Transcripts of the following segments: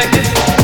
protected.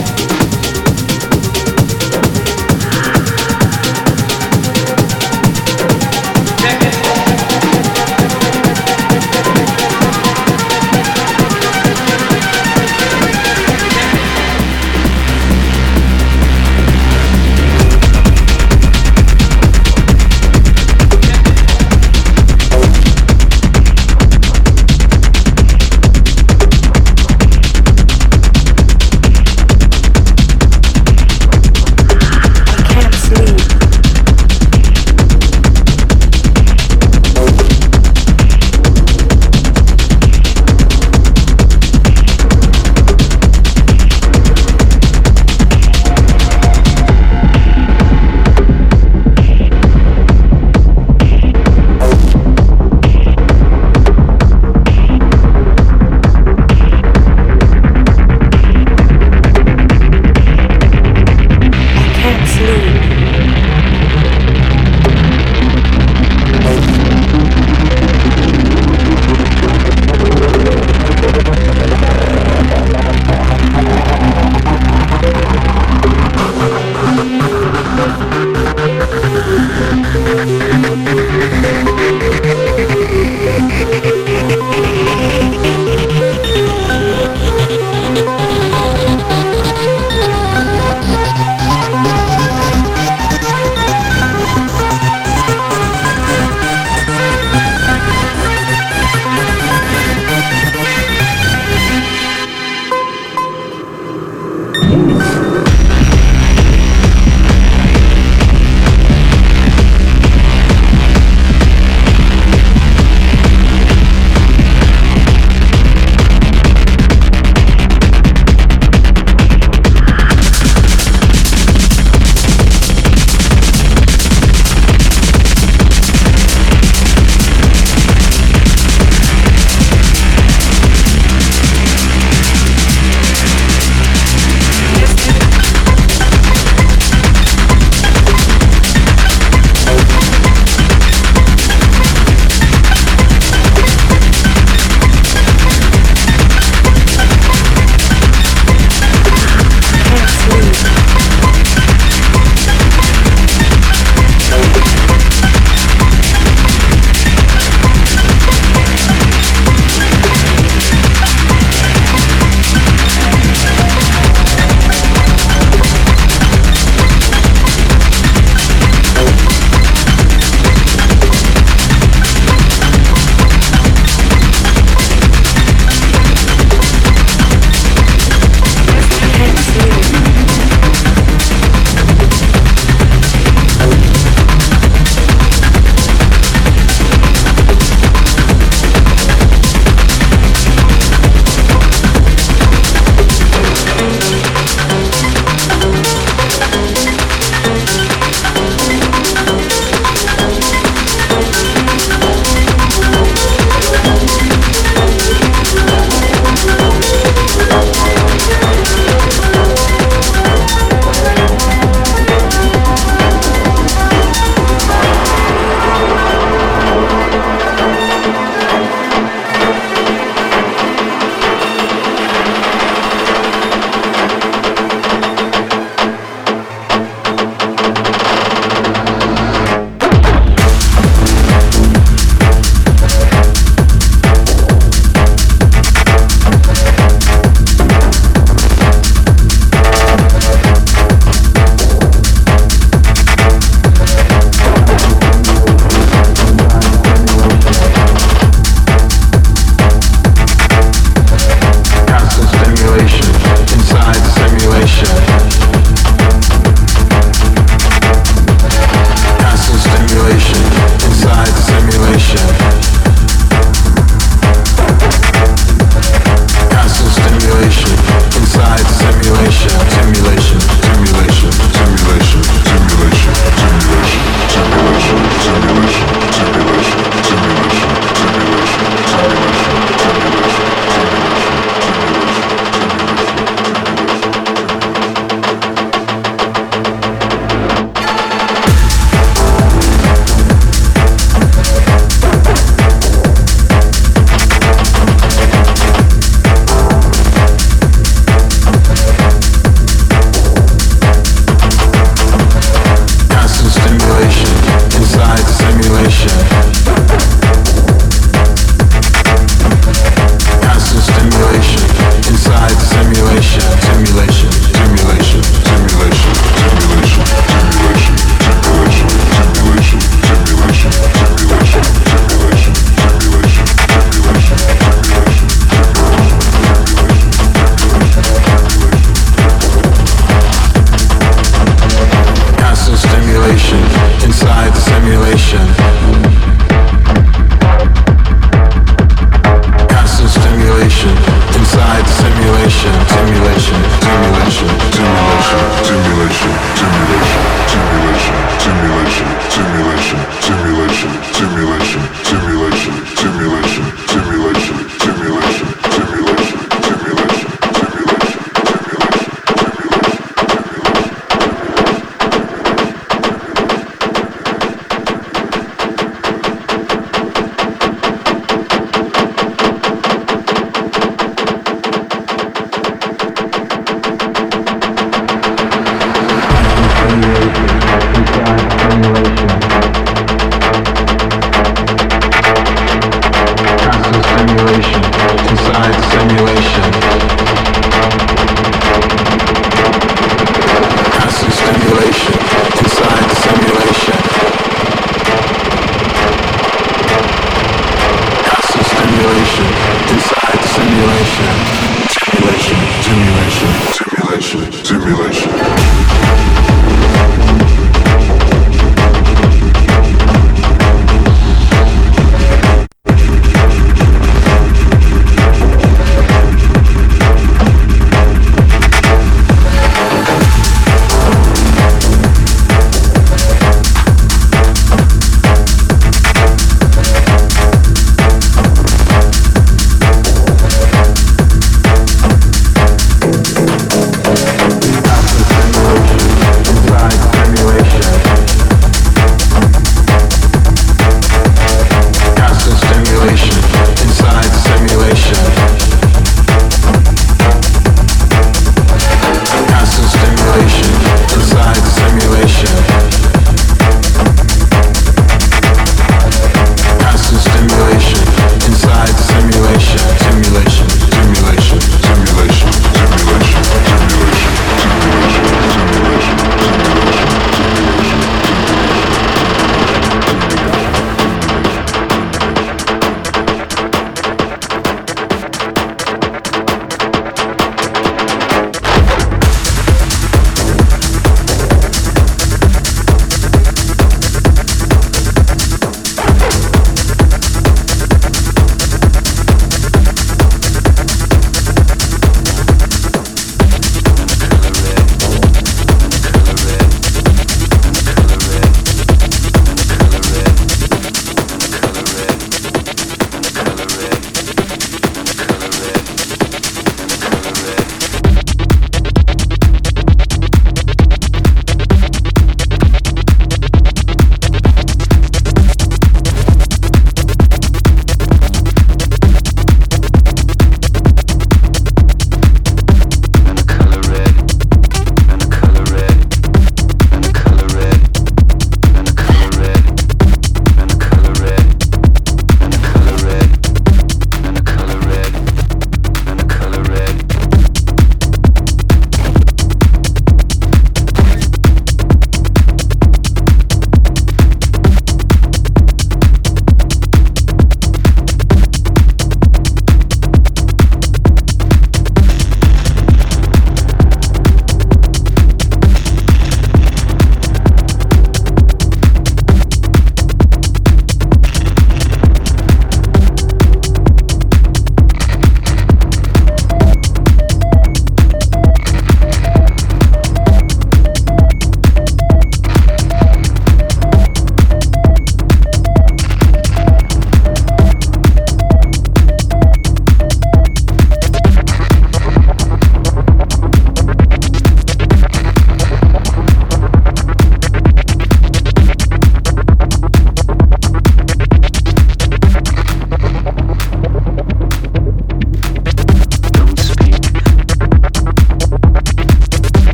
Simulation. Simulation. Simulation. Simulation. Simulation. Simulation. Simulation. Simulation. stimulation.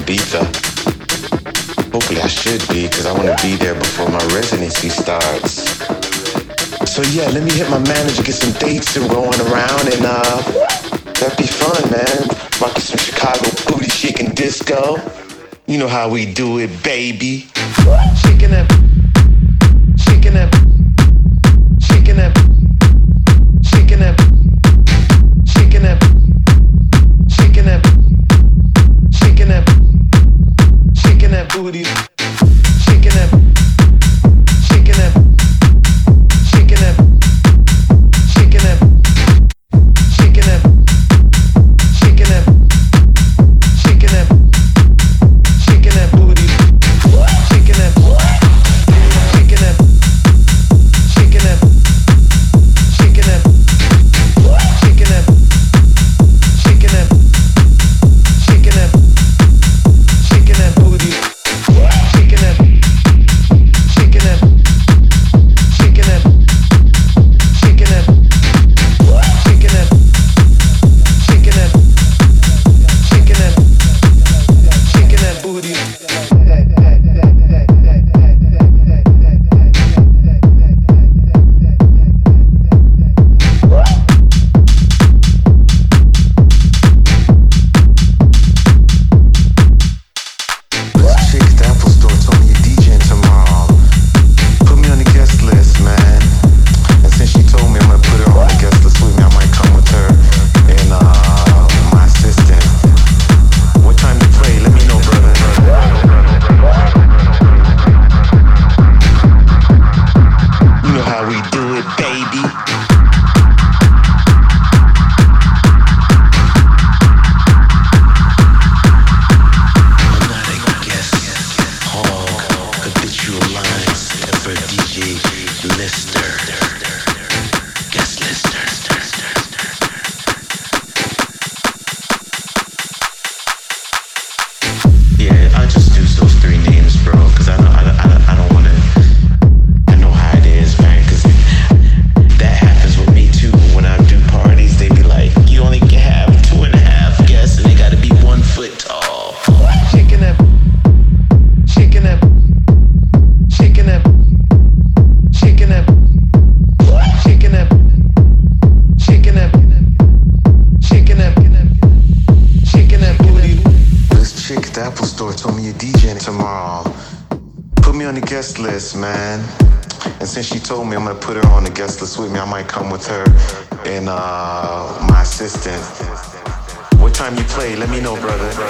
Ibiza. Hopefully I should be because I want to be there before my residency starts. So yeah, let me hit my manager, get some dates and going around and uh, that'd be fun, man. Rocking some Chicago booty shaking disco. You know how we do it, baby. Shaking that, shaking that. With me. I might come with her and uh, my assistant. What time you play? Let me know, brother.